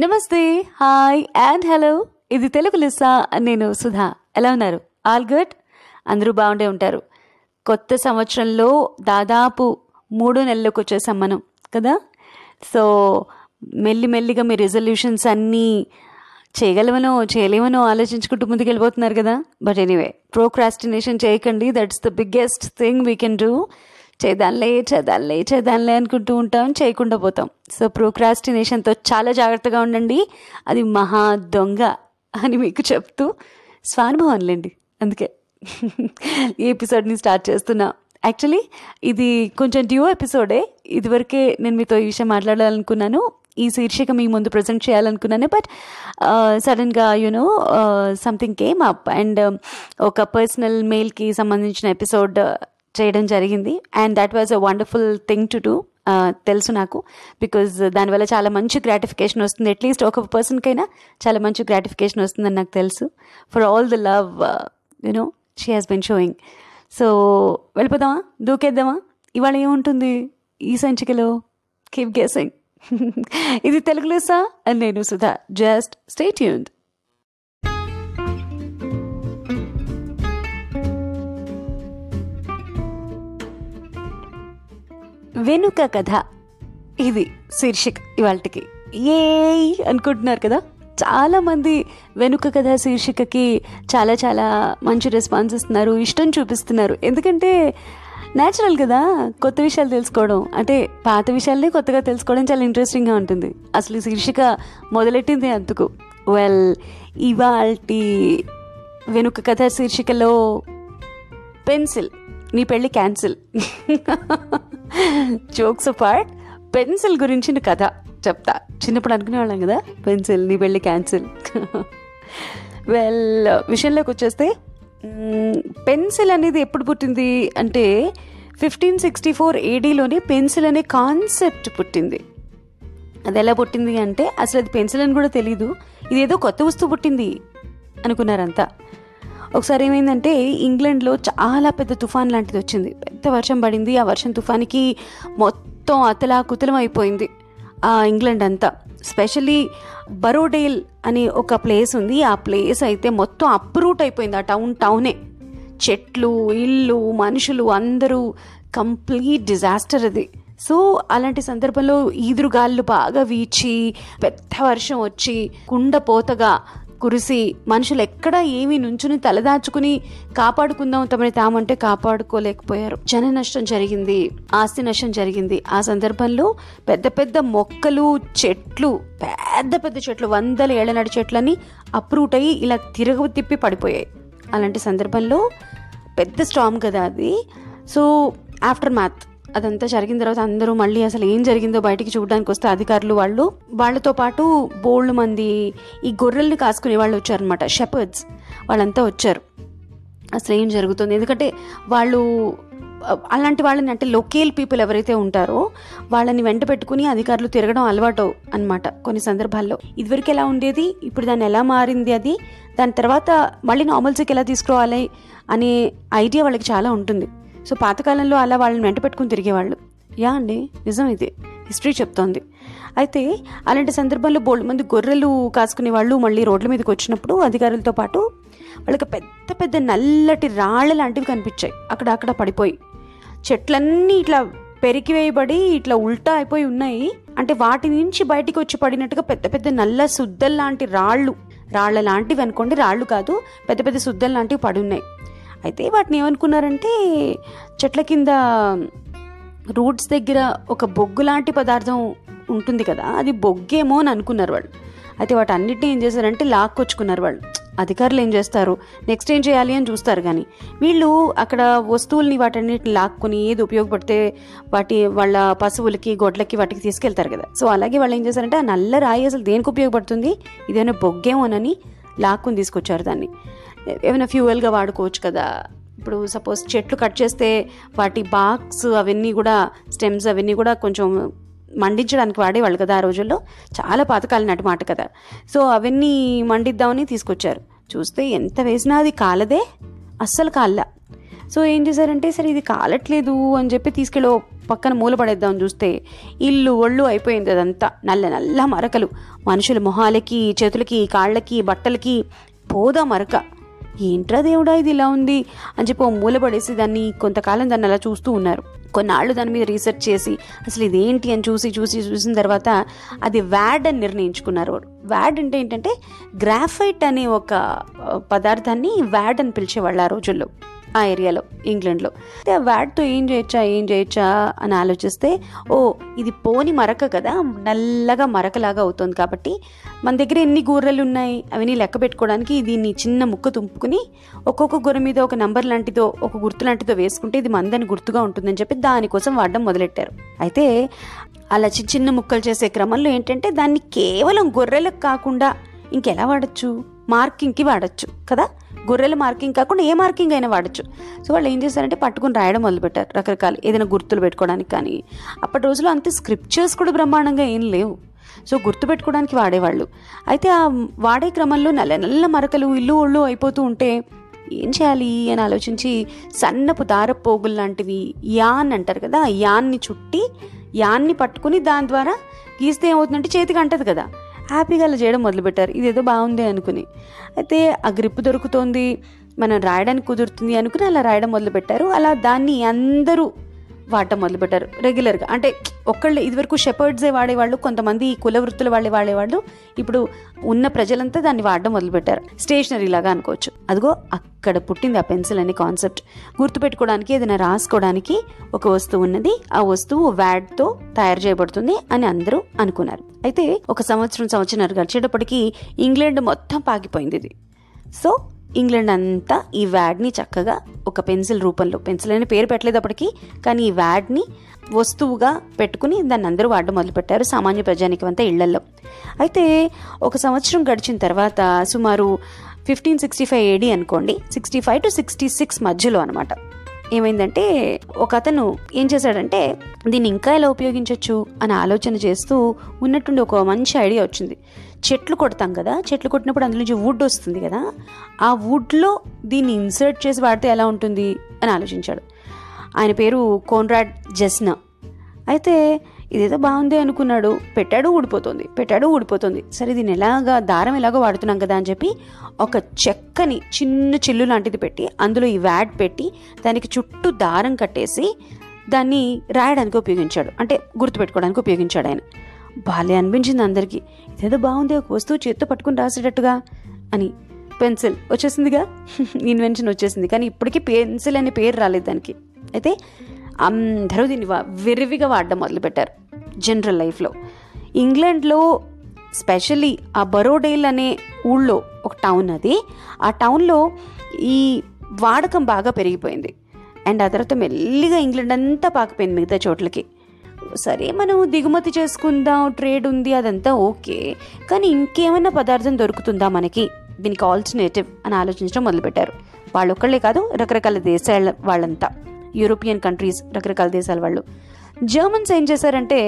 నమస్తే hi and hello. ఇది Telugu Lyssa నేను సుధా. ఎలా ఉన్నారు? All good? అందరూ బాగుండే ఉంటారు. కొత్త సంవత్సరంలో దాదాపు మూడు నెలలకు వచ్చేసాం మనం కదా? సో మెల్లి మెల్లిగా మీ రెజల్యూషన్స్ అన్నీ చేయగలవనో చేయలేమనో ఆలోచించుకుంటూ ముందుకు వెళ్ళిపోతున్నారు కదా? బట్ ఎనీవే ప్రోక్రాస్టినేషన్ చేయకండి. That's the biggest thing we can do చేద్దాంలే చేద్దాంలే చేద్దాంలే అనుకుంటూ ఉంటాం చేయకుండా పోతాం. సో ప్రోక్రాస్టినేషన్తో చాలా జాగ్రత్తగా ఉండండి. అది మహా దొంగ అని మీకు చెప్తూ స్వానుభవంలేండి అందుకే ఈ ఎపిసోడ్ని స్టార్ట్ చేస్తున్నా. యాక్చువల్లీ ఇది కొంచెం డ్యూ ఎపిసోడే. ఇదివరకే నేను మీతో ఈ విషయం మాట్లాడాలనుకున్నాను. ఈ శీర్షిక మీ ముందు ప్రజెంట్ చేయాలనుకున్నాను. బట్ సడన్గా you know something came up and ఒక పర్సనల్ మెయిల్కి సంబంధించిన ఎపిసోడ్ చేయడం జరిగింది. And that was a wonderful thing to do తెలుసు నాకు. బికాజ్ దానివల్ల చాలా మంచి గ్రాటిఫికేషన్ వస్తుంది. అట్లీస్ట్ ఒక పర్సన్కైనా చాలా మంచి గ్రాటిఫికేషన్ వస్తుందని నాకు తెలుసు. For all the love you know she has been showing so వెళ్ళిపోదామా? దూకేద్దామా? ఇవాళ ఏముంటుంది? ఈ సంచికలో? కీప్ గెసింగ్ ఇది తెలుగులో సా నేను సుధా. జస్ట్ స్టే ట్యూన్డ్ వెనుక కథ. ఇది శీర్షిక ఇవాళకి ఏ అనుకుంటున్నారు కదా? చాలామంది వెనుక కథ శీర్షికకి చాలా చాలా మంచి రెస్పాన్స్ ఇస్తున్నారు ఇష్టం చూపిస్తున్నారు. ఎందుకంటే న్యాచురల్ కదా కొత్త విషయాలు తెలుసుకోవడం. అంటే పాత విషయాల్ని కొత్తగా తెలుసుకోవడం చాలా ఇంట్రెస్టింగ్గా ఉంటుంది. అసలు ఈ శీర్షిక మొదలెట్టింది అందుకు. వెల్ ఇవాల్టి వెనుక కథ శీర్షికలో పెన్సిల్. నీ పెళ్ళి క్యాన్సిల్. జోక్స్ పార్ట్ పెన్సిల్ గురించిన కథ చెప్తా. చిన్నప్పుడు అనుకునేవాళ్ళం కదా పెన్సిల్ నీ పెళ్ళి క్యాన్సిల్. వెల్ విషయంలోకి వచ్చేస్తే పెన్సిల్ అనేది ఎప్పుడు పుట్టింది అంటే ఫిఫ్టీన్ సిక్స్టీ ఫోర్ ఏడీలోనే పెన్సిల్ అనే కాన్సెప్ట్ పుట్టింది. అది ఎలా పుట్టింది అంటే అసలు అది పెన్సిల్ అని కూడా తెలీదు ఇదేదో కొత్త వస్తువు పుట్టింది అనుకున్నారంతా. ఒకసారి ఏమైందంటే ఇంగ్లాండ్లో చాలా పెద్ద తుఫాన్ లాంటిది వచ్చింది. పెద్ద వర్షం పడింది. ఆ వర్షం తుఫానికి మొత్తం అతలా కుతలం అయిపోయింది. ఆ ఇంగ్లాండ్ అంతా. స్పెషల్లీ బరోడేల్ అనే ఒక ప్లేస్ ఉంది. ఆ ప్లేస్ అయితే మొత్తం అప్రూట్ అయిపోయింది. ఆ టౌన్ టౌనే. చెట్లు ఇల్లు మనుషులు అందరూ కంప్లీట్ డిజాస్టర్ అది. సో అలాంటి సందర్భంలో ఈదురుగాళ్ళు బాగా వీచి పెద్ద వర్షం వచ్చి కుండపోతగా కురిసి మనుషులు ఎక్కడ ఏమి నుంచుని తలదాచుకుని కాపాడుకుందాం తమని తామంటే కాపాడుకోలేకపోయారు. జన నష్టం జరిగింది ఆస్తి నష్టం జరిగింది. ఆ సందర్భంలో పెద్ద పెద్ద మొక్కలు చెట్లు పెద్ద పెద్ద చెట్లు వందల ఏళ్ళ నడి చెట్లని అప్రూట్ అయ్యి ఇలా తిరగ తిప్పి పడిపోయాయి. అలాంటి సందర్భంలో పెద్ద స్టామ్ కదా అది. సో ఆఫ్టర్ మ్యాథ్ అదంతా జరిగిన తర్వాత అందరూ మళ్ళీ అసలు ఏం జరిగిందో బయటికి చూడడానికి వస్తే అధికారులు వాళ్ళు వాళ్ళతో పాటు బోల్డ్ మంది ఈ గొర్రెల్ని కాసుకునే వాళ్ళు వచ్చారనమాట షెపర్డ్స్ వాళ్ళంతా వచ్చారు. అసలు ఏం జరుగుతుంది? ఎందుకంటే వాళ్ళు అలాంటి వాళ్ళని అంటే లొకేల్ పీపుల్ ఎవరైతే ఉంటారో వాళ్ళని వెంట పెట్టుకుని అధికారులు తిరగడం అలవాటు అనమాట కొన్ని సందర్భాల్లో. ఇదివరకు ఎలా ఉండేది? ఇప్పుడు దాన్ని ఎలా మారింది అది? దాని తర్వాత మళ్ళీ నార్మల్స్కి ఎలా తీసుకురావాలి అనే ఐడియా వాళ్ళకి చాలా ఉంటుంది. సో పాతకాలంలో అలా వాళ్ళని వెంట పెట్టుకుని తిరిగేవాళ్ళు. యా అండి నిజం ఇది. హిస్టరీ చెప్తోంది. అయితే అలాంటి సందర్భంలో బోల్డ్ మంది గొర్రెలు కాసుకునే వాళ్ళు మళ్ళీ రోడ్ల మీదకి వచ్చినప్పుడు అధికారులతో పాటు వాళ్ళకి పెద్ద పెద్ద నల్లటి రాళ్ళ లాంటివి కనిపించాయి. అక్కడ అక్కడ పడిపోయి. చెట్లన్నీ ఇట్లా పెరికివేయబడి ఇట్లా ఉల్టా అయిపోయి ఉన్నాయి. అంటే వాటి నుంచి బయటికి వచ్చి పడినట్టుగా పెద్ద పెద్ద నల్ల సుద్దల్ లాంటి రాళ్ళు. రాళ్ళ లాంటివి అనుకోండి రాళ్ళు కాదు పెద్ద పెద్ద సుద్దల్ లాంటివి పడి ఉన్నాయి. అయితే వాటిని ఏమనుకున్నారంటే చెట్ల కింద రూట్స్ దగ్గర ఒక బొగ్గు లాంటి పదార్థం ఉంటుంది కదా అది బొగ్గేమో అని అనుకున్నారు వాళ్ళు. అయితే వాటి అన్నిటిని ఏం చేశారంటే లాక్కొచ్చుకున్నారు వాళ్ళు. అధికారులు ఏం చేస్తారు? నెక్స్ట్ ఏం చేయాలి అని చూస్తారు కానీ వీళ్ళు అక్కడ వస్తువుల్ని వాటన్నిటిని లాక్కుని ఏది ఉపయోగపడితే వాటి వాళ్ళ పశువులకి గొడ్లకి వాటికి తీసుకెళ్తారు కదా. సో అలాగే వాళ్ళు ఏం చేశారంటే ఆ నల్ల రాయి అసలు దేనికి ఉపయోగపడుతుంది? ఇదేమైనా బొగ్గేమోనని లాక్కుని తీసుకొచ్చారు దాన్ని. ఏమైనా ఫ్యూయల్గా వాడుకోవచ్చు కదా. ఇప్పుడు సపోజ్ చెట్లు కట్ చేస్తే వాటి బాక్స్ అవన్నీ కూడా స్టెమ్స్ అవన్నీ కూడా కొంచెం మండించడానికి వాడేవాళ్ళు కదా ఆ రోజుల్లో. చాలా పాతకాలం మాట కదా. సో అవన్నీ మండిద్దామని తీసుకొచ్చారు. చూస్తే ఎంత వేసినా అది కాలదే అస్సలు కాళ్ళ సో ఏం చేశారంటే సరే ఇది కాలట్లేదు అని చెప్పి తీసుకెళ్ళి పక్కన మూలపడేద్దాం చూస్తే ఇల్లు ఒళ్ళు అయిపోయింది అదంతా. నల్ల నల్ల మరకలు. మనుషుల మొహాలకి చేతులకి కాళ్ళకి బట్టలకి పోదా మరక. ఏంట్రా దేవుడా ఇది ఇలా ఉంది అని చెప్పి ఓ మూలపడేసి దాన్ని కొంతకాలం దాన్ని అలా చూస్తూ ఉన్నారు. కొన్నాళ్ళు దాని మీద రీసెర్చ్ చేసి అసలు ఇదేంటి అని చూసి చూసి చూసిన తర్వాత అది వ్యాడ్ అని నిర్ణయించుకున్నారు వాడు. వ్యాడ్ అంటే ఏంటంటే గ్రాఫైట్ అనే ఒక పదార్థాన్ని వ్యాడ్ అని పిలిచేవాళ్ళు ఆ రోజుల్లో. ఆ ఏరియాలో ఇంగ్లాండ్లో. అయితే ఆ వ్యాడ్తో ఏం చేయొచ్చా ఏం చేయొచ్చా అని ఆలోచిస్తే ఓ ఇది పోని మరక కదా నల్లగా మరకలాగా అవుతుంది కాబట్టి మన దగ్గర ఎన్ని గొర్రెలు ఉన్నాయి అవన్నీ లెక్క పెట్టుకోవడానికి దీన్ని చిన్న ముక్క తుంపుకుని ఒక్కొక్క గొర్రె మీద ఒక నంబర్ లాంటిదో ఒక గుర్తు లాంటిదో వేసుకుంటే ఇది మందని గుర్తుగా ఉంటుందని చెప్పి దానికోసం వాడడం మొదలెట్టారు. అయితే అలా చిన్న చిన్న ముక్కలు చేసే క్రమంలో ఏంటంటే దాన్ని కేవలం గొర్రెలకు కాకుండా ఇంకెలా వాడచ్చు? మార్కింగ్కి వాడచ్చు కదా? గొర్రెల మార్కింగ్ కాకుండా ఏ మార్కింగ్ అయినా వాడచ్చు. సో వాళ్ళు ఏం చేశారంటే పట్టుకుని రాయడం మొదలుపెట్టారు రకరకాల ఏదైనా గుర్తులు పెట్టుకోవడానికి కానీ. అప్పటి రోజుల్లో అంతే స్క్రిప్చర్స్ కూడా బ్రహ్మాండంగా ఏం లేవు. సో గుర్తుపెట్టుకోవడానికి వాడేవాళ్ళు. అయితే ఆ వాడే క్రమంలో నల్ల నల్ల మరకలు ఇల్లు ఒళ్ళు అయిపోతూ ఉంటే ఏం చేయాలి అని ఆలోచించి సన్నపు దార పోగులు లాంటివి యాన్ అంటారు కదా యాన్ని చుట్టి యాన్ని పట్టుకుని దాని ద్వారా గీస్తే ఏమవుతుందంటే చేతికి అంటది కదా. హ్యాపీగా అలా చేయడం మొదలుపెట్టారు. ఇదేదో బాగుంది అనుకుని. అయితే ఆ గ్రిప్ దొరుకుతోంది మనం రాయడానికి కుదురుతుంది అనుకుని అలా రాయడం మొదలుపెట్టారు. అలా దాన్ని అందరూ వాడటం మొదలుపెట్టారు. రెగ్యులర్గా అంటే ఒక్కళ్ళు ఇదివరకు షెపర్డ్సే వాడేవాళ్ళు కొంతమంది కుల వృత్తుల వాళ్ళే వాడేవాళ్ళు ఇప్పుడు ఉన్న ప్రజలంతా దాన్ని వాడడం మొదలుపెట్టారు. స్టేషనరీ లాగా అనుకోవచ్చు. అదిగో అక్కడ పుట్టింది ఆ పెన్సిల్ అనే కాన్సెప్ట్ గుర్తుపెట్టుకోవడానికి ఏదైనా రాసుకోవడానికి ఒక వస్తువు ఉన్నది. ఆ వస్తువు వ్యాడ్తో తయారు చేయబడుతుంది అని అందరూ అనుకున్నారు. అయితే ఒక సంవత్సరం సంవత్సరం గడిచేటప్పటికి ఇంగ్లాండ్ మొత్తం పాకిపోయింది ఇది. సో ఇంగ్లాండ్ అంతా ఈ వ్యాడ్ని చక్కగా ఒక పెన్సిల్ రూపంలో పెన్సిల్ అనే పేరు పెట్టలేదప్పటికీ కానీ ఈ వ్యాడ్ని వస్తువుగా పెట్టుకుని దాన్ని అందరూ వాడడం మొదలుపెట్టారు సామాన్య ప్రజానికి అంతా ఇళ్ళల్లో. అయితే ఒక సంవత్సరం గడిచిన తర్వాత సుమారు ఫిఫ్టీన్ సిక్స్టీ ఫైవ్ ఏడీ అనుకోండి sixty five to sixty six మధ్యలో అనమాట ఏమైందంటే ఒక అతను ఏం చేశాడంటే దీన్ని ఇంకా ఎలా ఉపయోగించవచ్చు అని ఆలోచన చేస్తూ ఉన్నట్టుండి ఒక మంచి ఐడియా వచ్చింది. చెట్లు కొడతాం కదా చెట్లు కొట్టినప్పుడు అందులో నుంచి వుడ్ వస్తుంది కదా ఆ వుడ్లో దీన్ని ఇన్సర్ట్ చేసి వాడితే ఎలా ఉంటుంది? అని ఆలోచించాడు. ఆయన పేరు కోన్రాడ్ జెస్నా. అయితే ఇదేదో బాగుంది అనుకున్నాడు. పెట్టాడు ఊడిపోతుంది. పెట్టాడు ఊడిపోతుంది. సరే దీన్ని ఎలాగా దారం ఎలాగో వాడుతున్నాం కదా అని చెప్పి ఒక చెక్కని చిన్న చిల్లు లాంటిది పెట్టి అందులో ఈ వ్యాడ్ పెట్టి దానికి చుట్టూ దారం కట్టేసి దాన్ని రాయడానికి ఉపయోగించాడు. అంటే గుర్తుపెట్టుకోవడానికి ఉపయోగించాడు ఆయన. బాలే అనిపించింది అందరికీ. ఇదేదో బాగుంది ఒక వస్తువు చేత్తో పట్టుకుని రాసేటట్టుగా అని. పెన్సిల్ వచ్చేసిందిగా. ఇన్వెన్షన్ వచ్చేసింది. కానీ ఇప్పటికీ పెన్సిల్ అనే పేరు రాలేదు దానికి. అయితే అందరూ దీన్ని వా- విరివిగా వాడడం మొదలుపెట్టారు జనరల్ లైఫ్లో. ఇంగ్లాండ్లో స్పెషల్లీ ఆ బరోడేల్ అనే ఊళ్ళో ఒక టౌన్ అది. ఆ టౌన్లో ఈ వాడకం బాగా పెరిగిపోయింది. అండ్ ఆ తర్వాత మెల్లిగా ఇంగ్లాండ్ అంతా పాకిపోయింది మిగతా చోట్లకి. సరే మనం దిగుమతి చేసుకుందాం ట్రేడ్ ఉంది అదంతా ఓకే. కానీ ఇంకేమైనా పదార్థం దొరుకుతుందా మనకి? దీనికి ఆల్టర్నేటివ్ అని ఆలోచించడం మొదలుపెట్టారు. వాళ్ళు ఒక్కళ్ళే కాదు రకరకాల దేశాల వాళ్ళంతా. యూరోపియన్ కంట్రీస్ రకరకాల దేశాల వాళ్ళు. జర్మన్స్ ఏం చేశారంటే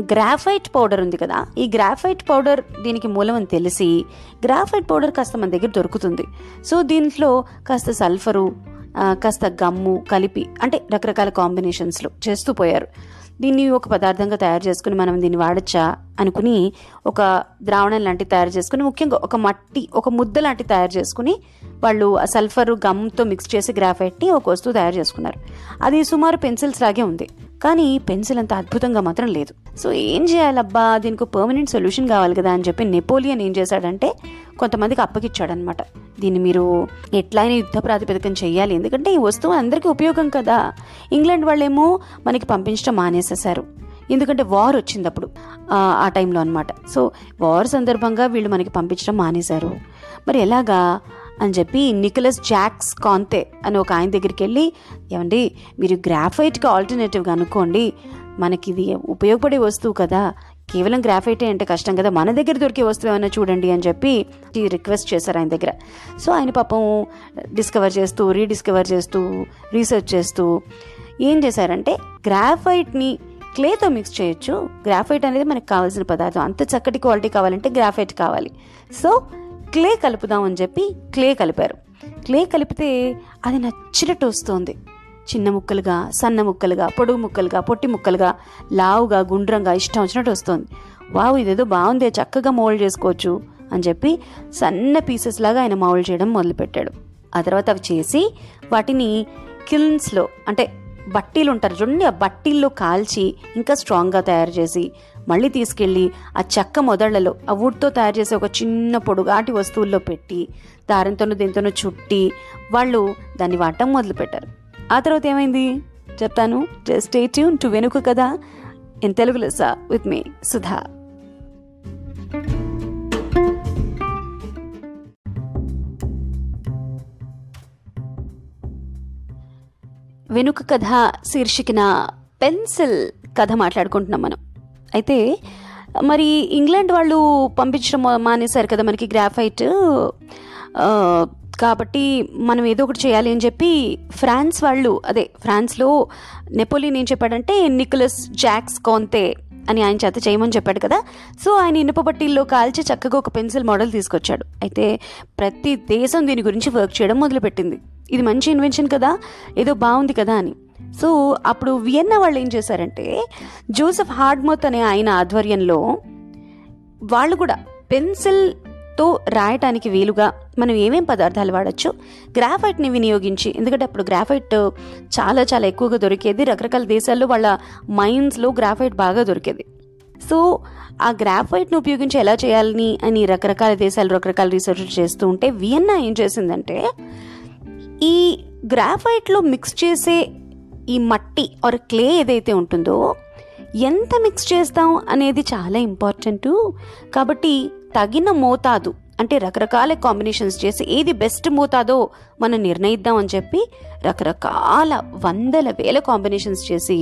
గ్రాఫైట్ పౌడర్ ఉంది కదా ఈ గ్రాఫైట్ పౌడర్ దీనికి మూలం అని తెలిసి గ్రాఫైట్ పౌడర్ కాస్త మన దగ్గర దొరుకుతుంది. సో దీంట్లో కాస్త సల్ఫరు కాస్త గమ్ము కలిపి అంటే రకరకాల కాంబినేషన్స్లో చేస్తూ పోయారు. దీన్ని ఒక పదార్థంగా తయారు చేసుకుని మనం దీన్ని వాడచ్చా అనుకుని ఒక ద్రావణం లాంటి తయారు చేసుకుని ముఖ్యంగా ఒక మట్టి ఒక ముద్ద లాంటి తయారు చేసుకుని వాళ్ళు ఆ సల్ఫర్ గమ్తో మిక్స్ చేసి గ్రాఫైట్ని ఒక వస్తువు తయారు చేసుకున్నారు. అది సుమారు పెన్సిల్స్ లాగే ఉంది. కానీ పెన్సిల్ అంత అద్భుతంగా మాత్రం లేదు. సో ఏం చేయాలబ్బా? దీనికి పర్మనెంట్ సొల్యూషన్ కావాలి కదా అని చెప్పి నెపోలియన్ ఏం చేశాడంటే కొంతమందికి అప్పగిచ్చాడనమాట దీన్ని మీరు ఎట్లయినా యుద్ధ ప్రాతిపదికన చేయాలి ఎందుకంటే ఈ వస్తువు అందరికీ ఉపయోగం కదా. ఇంగ్లాండ్ వాళ్ళేమో మనకి పంపించడం మానేసేశారు. ఎందుకంటే వార్ వచ్చింది అప్పుడు ఆ, ఆ టైంలో అనమాట సో వార్ సందర్భంగా వీళ్ళు మనకి పంపించడం మానేశారు. మరి ఎలాగా? అని చెప్పి నికోలస్ జాక్స్ కాంతే అని ఒక ఆయన దగ్గరికి వెళ్ళి ఏమండి మీరు గ్రాఫైట్కి ఆల్టర్నేటివ్గా అనుకోండి మనకి ఇది ఉపయోగపడే వస్తువు కదా. కేవలం గ్రాఫైటే అంటే కష్టం కదా. మన దగ్గర దొరికే వస్తువు ఏమైనా చూడండి అని చెప్పి రిక్వెస్ట్ చేశారు ఆయన దగ్గర. సో ఆయన పాపం డిస్కవర్ చేస్తూ రీడిస్కవర్ చేస్తూ రీసెర్చ్ చేస్తూ ఏం చేశారంటే గ్రాఫైట్ని క్లేతో మిక్స్ చేయొచ్చు. గ్రాఫైట్ అనేది మనకు కావాల్సిన పదార్థం. అంత చక్కటి క్వాలిటీ కావాలంటే గ్రాఫైట్ కావాలి. సో క్లే కలుపుదామని చెప్పి క్లే కలిపారు. క్లే కలిపితే అది నచ్చినట్టు వస్తుంది. చిన్న ముక్కలుగా సన్న ముక్కలుగా పొడుగు ముక్కలుగా పొట్టి ముక్కలుగా లావుగా గుండ్రంగా ఇష్టం వచ్చినట్టు వస్తుంది. వావ్ ఇదేదో బాగుందే చక్కగా మౌల్డ్ చేసుకోవచ్చు అని చెప్పి సన్న పీసెస్ లాగా ఆయన మౌల్డ్ చేయడం మొదలుపెట్టాడు. ఆ తర్వాత అవి చేసి వాటిని కిల్న్స్లో అంటే బట్టీలు ఉంటారు చూడండి ఆ బట్టీల్లో కాల్చి ఇంకా స్ట్రాంగ్గా తయారు చేసి మళ్ళీ తీసుకెళ్ళి ఆ చెక్క మొదళ్ళలో ఆ వుడ్తో తయారు చేసే ఒక చిన్న పొడుగాటి వస్తువుల్లో పెట్టి దారంతోనూ దీంతోనూ చుట్టి వాళ్ళు దాన్ని వాడటం మొదలుపెట్టారు. ఆ తర్వాత ఏమైంది? చెప్తాను. జస్ట్ ట్యూన్ టు వెనుక కదా ఇన్ తెలుగు లెస్స విత్ మీ సుధా. వెనుక కథ శీర్షికన పెన్సిల్ కథ మాట్లాడుకుంటున్నాం మనం. అయితే మరి ఇంగ్లాండ్ వాళ్ళు పంపించడం మానేశారు కదా మనకి గ్రాఫైట్. కాబట్టి మనం ఏదో ఒకటి చేయాలి అని చెప్పి ఫ్రాన్స్ వాళ్ళు అదే ఫ్రాన్స్లో నెపోలియన్ ఏం చెప్పాడంటే నికోలస్ జాక్స్ కాంతే అని ఆయన చేత చేయమని చెప్పాడు కదా. సో ఆయన ఇనుప పట్టీల్లో కాల్చి చక్కగా ఒక పెన్సిల్ మోడల్ తీసుకొచ్చాడు. అయితే ప్రతి దేశం దీని గురించి వర్క్ చేయడం మొదలుపెట్టింది. ఇది మంచి ఇన్వెన్షన్ కదా ఏదో బాగుంది కదా అని. సో అప్పుడు వియన్నా వాళ్ళు ఏం చేశారంటే జోసెఫ్ హార్డ్మోత్ అనే ఆయన ఆధ్వర్యంలో వాళ్ళు కూడా పెన్సిల్తో రాయటానికి వీలుగా మనం ఏమేం పదార్థాలు వాడచ్చు? గ్రాఫైట్ని వినియోగించి ఎందుకంటే అప్పుడు గ్రాఫైట్ చాలా చాలా ఎక్కువగా దొరికేది. రకరకాల దేశాల్లో వాళ్ళ మైన్స్లో గ్రాఫైట్ బాగా దొరికేది. సో ఆ గ్రాఫైట్ను ఉపయోగించి ఎలా చేయాలని అని రకరకాల దేశాలు రకరకాల రీసెర్చ్ చేస్తూ ఉంటే వియన్నా ఏం చేసిందంటే ఈ గ్రాఫైట్లో మిక్స్ చేసే ఈ మట్టి ఆర్ క్లే ఏదైతే ఉంటుందో ఎంత మిక్స్ చేస్తాం అనేది చాలా ఇంపార్టెంటు కాబట్టి తగిన మోతాదు అంటే రకరకాల కాంబినేషన్స్ చేసి ఏది బెస్ట్ మోతాదో మనం నిర్ణయిద్దాం అని చెప్పి రకరకాల వందల వేల కాంబినేషన్స్ చేసి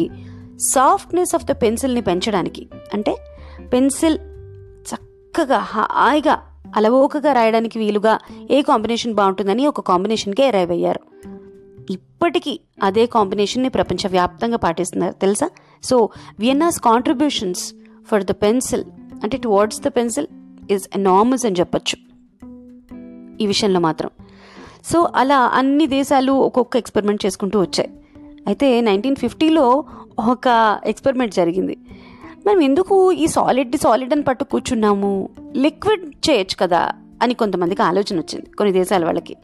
సాఫ్ట్నెస్ ఆఫ్ ద పెన్సిల్ని పెంచడానికి అంటే పెన్సిల్ చక్కగా హాయిగా అలవోకగా రాయడానికి వీలుగా ఏ కాంబినేషన్ బాగుంటుందని ఒక కాంబినేషన్కి అరైవ్ అయ్యారు. ఇప్పటికీ అదే కాంబినేషన్ని ప్రపంచవ్యాప్తంగా పాటిస్తున్నారు. తెలుసా? So Vienna's contributions for the pencil అంటే towards the pencil is enormous అని చెప్పచ్చు. ఈ విషయంలో మాత్రం. సో అలా అన్ని దేశాలు ఒక్కొక్క ఎక్స్పెరిమెంట్ చేసుకుంటూ వచ్చాయి. అయితే నైన్టీన్ ఫిఫ్టీలో ఒక ఎక్స్పెరిమెంట్ జరిగింది. మనం ఎందుకు ఈ సాలిడ్ సాలిడ్ అని పట్టు కూర్చున్నాము? లిక్విడ్ చేయొచ్చు కదా అని కొంతమందికి ఆలోచన వచ్చింది. కొన్ని దేశాల వాళ్ళకి.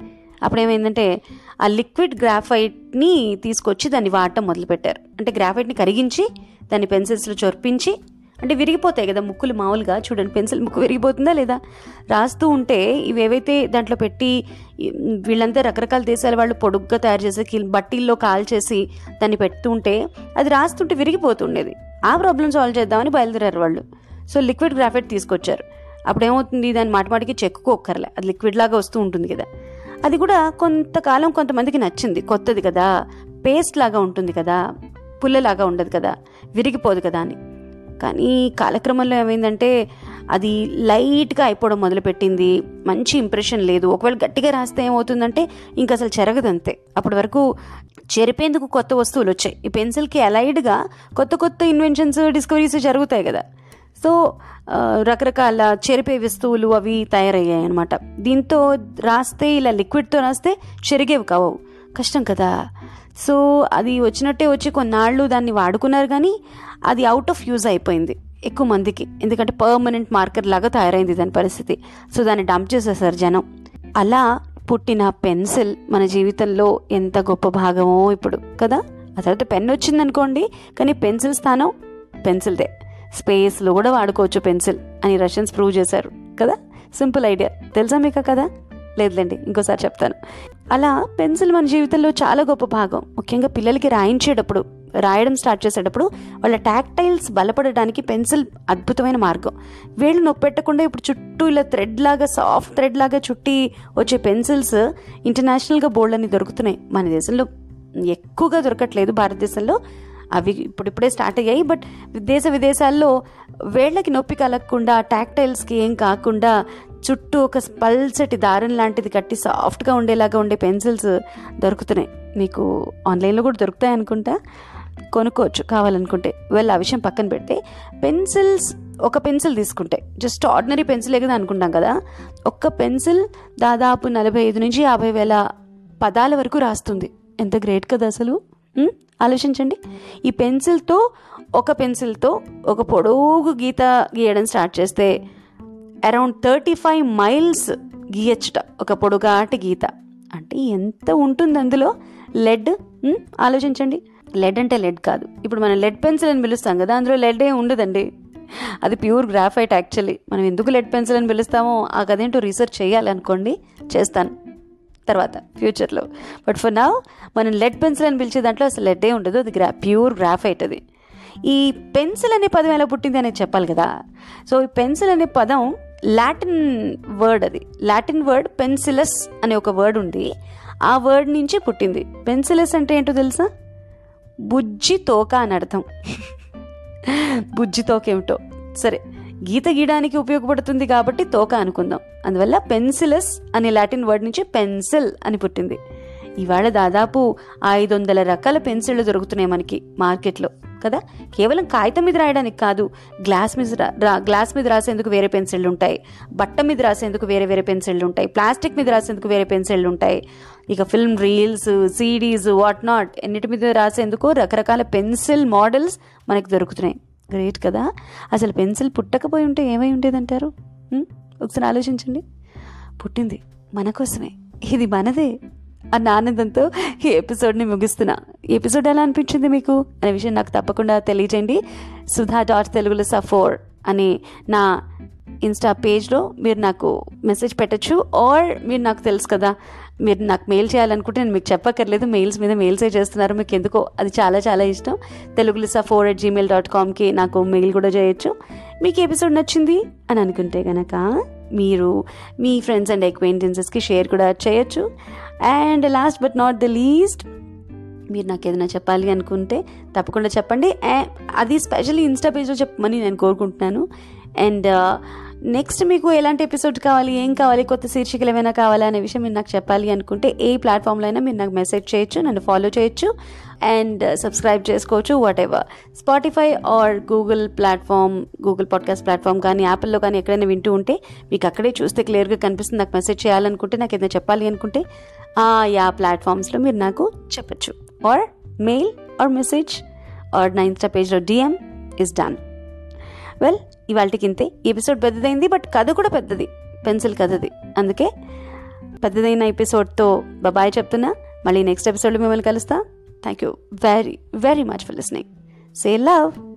అప్పుడు ఏమైందంటే ఆ లిక్విడ్ గ్రాఫైట్ని తీసుకొచ్చి దాన్ని వాడటం మొదలుపెట్టారు. అంటే గ్రాఫైట్ని కరిగించి దాన్ని పెన్సిల్స్లో చొర్పించి అంటే విరిగిపోతాయి కదా ముక్కులు మామూలుగా. చూడండి పెన్సిల్ ముక్కు విరిగిపోతుందా లేదా? రాస్తూ ఉంటే ఇవి ఏవైతే దాంట్లో పెట్టి వీళ్ళంతా రకరకాల దేశాల వాళ్ళు పొడుగ్గా తయారు చేసి బట్టీల్లో కాల్ చేసి దాన్ని పెడుతూ ఉంటే అది రాస్తుంటే విరిగిపోతుండేది ఆ ప్రాబ్లం సాల్వ్ చేద్దామని బయలుదేరారు వాళ్ళు. సో లిక్విడ్ గ్రాఫైట్ తీసుకొచ్చారు. అప్పుడు ఏమవుతుంది దాన్ని మాటిమాటికి చెక్కుకోక్కర్లే. అది లిక్విడ్ లాగా వస్తూ ఉంటుంది కదా. అది కూడా కొంతకాలం కొంతమందికి నచ్చింది. కొత్తది కదా. పేస్ట్ లాగా ఉంటుంది కదా. పుల్లలాగా ఉండదు కదా. విరిగిపోదు కదా అని. కానీ కాలక్రమంలో ఏమైందంటే అది లైట్గా అయిపోవడం మొదలుపెట్టింది. మంచి ఇంప్రెషన్ లేదు. ఒకవేళ గట్టిగా రాస్తే ఏమవుతుందంటే ఇంకా అసలు చెరగదంతే. అప్పటి వరకు చెరిపేందుకు కొత్త వస్తువులు వచ్చాయి. ఈ పెన్సిల్కి అలైడ్గా కొత్త కొత్త ఇన్వెన్షన్స్ డిస్కవరీస్ జరుగుతాయి కదా. సో రకరకాల చెరిపే వస్తువులు అవి తయారయ్యాయి అనమాట దీంతో రాస్తే ఇలా లిక్విడ్తో రాస్తే చెరిగేవి కావు. కష్టం కదా. సో అది వచ్చినట్టే వచ్చి కొన్నాళ్ళు దాన్ని వాడుకున్నారు కానీ అది అవుట్ ఆఫ్ యూజ్ అయిపోయింది ఎక్కువ మందికి. ఎందుకంటే పర్మనెంట్ మార్కర్ లాగా తయారైంది దాని పరిస్థితి. సో దాన్ని డంప్ చేసేసారు జనం. అలా పుట్టిన పెన్సిల్ మన జీవితంలో ఎంత గొప్ప భాగమో ఇప్పుడు కదా. ఆ తర్వాత పెన్ వచ్చిందనుకోండి కానీ పెన్సిల్ స్థానం పెన్సిల్దే. స్పేస్లో కూడా వాడుకోవచ్చు పెన్సిల్ అని రష్యన్స్ ప్రూవ్ చేశారు కదా? Simple idea. తెలుసా మీకు కదా లేదులేండి ఇంకోసారి చెప్తాను. అలా పెన్సిల్ మన జీవితంలో చాలా గొప్ప భాగం. ముఖ్యంగా పిల్లలకి రాయించేటప్పుడు రాయడం స్టార్ట్ చేసేటప్పుడు వాళ్ళ టాక్టైల్స్ బలపడడానికి పెన్సిల్ అద్భుతమైన మార్గం. వేళ్ళు నొప్పెట్టకుండా ఇప్పుడు చుట్టూ ఇలా థ్రెడ్ లాగా సాఫ్ట్ థ్రెడ్ లాగా చుట్టి వచ్చే పెన్సిల్స్ ఇంటర్నేషనల్గా బోల్డ్ అని దొరుకుతున్నాయి. మన దేశంలో ఎక్కువగా దొరకట్లేదు. భారతదేశంలో అవి ఇప్పుడిప్పుడే స్టార్ట్ అయ్యాయి. బట్ దేశ విదేశాల్లో వేళ్ళకి నొప్పి కలగకుండా టాక్టైల్స్కి ఏం కాకుండా చుట్టూ ఒక పల్చటి దారం లాంటిది కట్టి సాఫ్ట్గా ఉండేలాగా ఉండే పెన్సిల్స్ దొరుకుతున్నాయి. మీకు ఆన్లైన్లో కూడా దొరుకుతాయి అనుకుంటా. కొనుక్కోవచ్చు కావాలనుకుంటే. వెళ్ళి ఆ విషయం పక్కన పెడితే పెన్సిల్స్ ఒక పెన్సిల్ తీసుకుంటే జస్ట్ ఆర్డినరీ పెన్సిలే కదా అనుకుంటాం కదా ఒక్క పెన్సిల్ దాదాపు నలభై ఐదు నుంచి యాభై వేల పదాల వరకు రాస్తుంది. ఎంత గ్రేట్ కదా అసలు. ఆలోచించండి. ఈ పెన్సిల్తో ఒక పెన్సిల్తో ఒక పొడవుగు గీత గీయడం స్టార్ట్ చేస్తే అరౌండ్ థర్టీ ఫైవ్ మైల్స్ గీయచ్చుట ఒక పొడుగాటి గీత. అంటే ఎంత ఉంటుంది అందులో? లెడ్ ఆలోచించండి. లెడ్ అంటే లెడ్ కాదు. ఇప్పుడు మనం లెడ్ పెన్సిల్ అని పిలుస్తాం కదా అందులో లెడ్ ఏ ఉండదండి. అది ప్యూర్ గ్రాఫైట్ యాక్చువల్లీ. మనం ఎందుకు లెడ్ పెన్సిల్ అని పిలుస్తామో ఆ కదేంటో రీసెర్చ్ చేయాలనుకోండి చేస్తాను. తర్వాత ఫ్యూచర్లో బట్ ఫర్ నా మనం లెడ్ పెన్సిల్ అని పిలిచే దాంట్లో అసలు లెడ్డే ఉండదు. అది గ్రా ప్యూర్ గ్రాఫైట్ అది. ఈ పెన్సిల్ అనే పదం ఎలా పుట్టింది అనేది చెప్పాలి కదా. సో ఈ పెన్సిల్ అనే పదం లాటిన్ వర్డ్ అది. లాటిన్ వర్డ్ పెన్సిలస్ అనే ఒక వర్డ్ ఉంది. ఆ వర్డ్ నుంచి పుట్టింది. పెన్సిలస్ అంటే ఏంటో తెలుసా? బుజ్జి తోక అని అర్థం. బుజ్జి తోక ఏమిటో. సరే. గీత గీయడానికి ఉపయోగపడుతుంది కాబట్టి తోక అనుకుందాం. అందువల్ల పెన్సిలస్ అనే లాటిన్ వర్డ్ నుంచి పెన్సిల్ అని పుట్టింది. ఇవాళ దాదాపు ఐదు వందల రకాల పెన్సిళ్ళు దొరుకుతున్నాయి మనకి మార్కెట్లో కదా? కేవలం కాగితం మీద రాయడానికి కాదు గ్లాస్ మీద రా- గ్లాస్ మీద రాసేందుకు వేరే పెన్సిళ్ళు ఉంటాయి బట్ట మీద రాసేందుకు వేరే వేరే పెన్సిళ్ళు ఉంటాయి ప్లాస్టిక్ మీద రాసేందుకు వేరే పెన్సిళ్ళు ఉంటాయి. ఇక film reels CDs what not ఎన్నిటి మీద రాసేందుకు రకరకాల పెన్సిల్ మోడల్స్ మనకి దొరుకుతున్నాయి. గ్రేట్ కదా. అసలు పెన్సిల్ పుట్టకపోయి ఉంటే ఏమై ఉండేదంటారు? ఒకసారి ఆలోచించండి. పుట్టింది మన కోసమే. ఇది మనదే అన్న ఆనందంతో ఈ ఎపిసోడ్ని ముగిస్తున్నా. ఎపిసోడ్ ఎలా అనిపించింది మీకు? అనే విషయం నాకు తప్పకుండా తెలియజేయండి. సుధా డాట్ తెలుగులో సఫోర్ అని నా ఇన్స్టా పేజ్లో మీరు నాకు మెసేజ్ పెట్టచ్చు. ఆర్ మీరు నాకు తెలుసు కదా మీరు నాకు మెయిల్ చేయాలనుకుంటే నేను మీకు చెప్పక్కర్లేదు. మెయిల్స్ మీద మెయిల్సే చేస్తున్నారు. మీకు ఎందుకో అది చాలా చాలా ఇష్టం. Telugu Lisa four at Gmail dot కామ్కి నాకు మెయిల్ కూడా చేయొచ్చు. మీకు ఎపిసోడ్ నచ్చింది అని అనుకుంటే కనుక మీరు మీ ఫ్రెండ్స్ అండ్ ఎక్వైంటెన్సెస్కి షేర్ కూడా చేయొచ్చు. And last but not the least మీరు నాకు ఏదైనా చెప్పాలి అనుకుంటే తప్పకుండా చెప్పండి. అది స్పెషల్లీ ఇన్స్టా పేజ్లో చెప్పమని నేను కోరుకుంటున్నాను. అండ్ నెక్స్ట్ మీకు ఎలాంటి ఎపిసోడ్ కావాలి ఏం కావాలి కొత్త శీర్షికలు ఏమైనా కావాలా అనే విషయం మీరు నాకు చెప్పాలి అనుకుంటే ఏ ప్లాట్ఫామ్లో అయినా మీరు నాకు మెసేజ్ చేయొచ్చు నన్ను ఫాలో చేయొచ్చు అండ్ సబ్స్క్రైబ్ uh, చేసుకోవచ్చు whatever Spotify or Google platform Google podcast platform కానీ యాపిల్లో కానీ ఎక్కడైనా వింటూ ఉంటే మీకు అక్కడే చూస్తే క్లియర్గా కనిపిస్తుంది. నాకు మెసేజ్ చేయాలనుకుంటే నాకు ఏదైనా చెప్పాలి అనుకుంటే ఆ యా ప్లాట్ఫామ్స్లో మీరు నాకు చెప్పచ్చు. Or mail or message or నా ఇన్స్టా పేజ్లో డిఎం ఇస్ డన్ వెల్ ఇవాళకి ఇంతే ఎపిసోడ్ పెద్దదైంది బట్ కథ కూడా పెద్దది. పెన్సిల్ కథది. అందుకే పెద్దదైన ఎపిసోడ్తో బాయ్ చెప్తున్నా. మళ్ళీ నెక్స్ట్ ఎపిసోడ్లో మిమ్మల్ని కలుస్తా. Thank you very very much for listening say love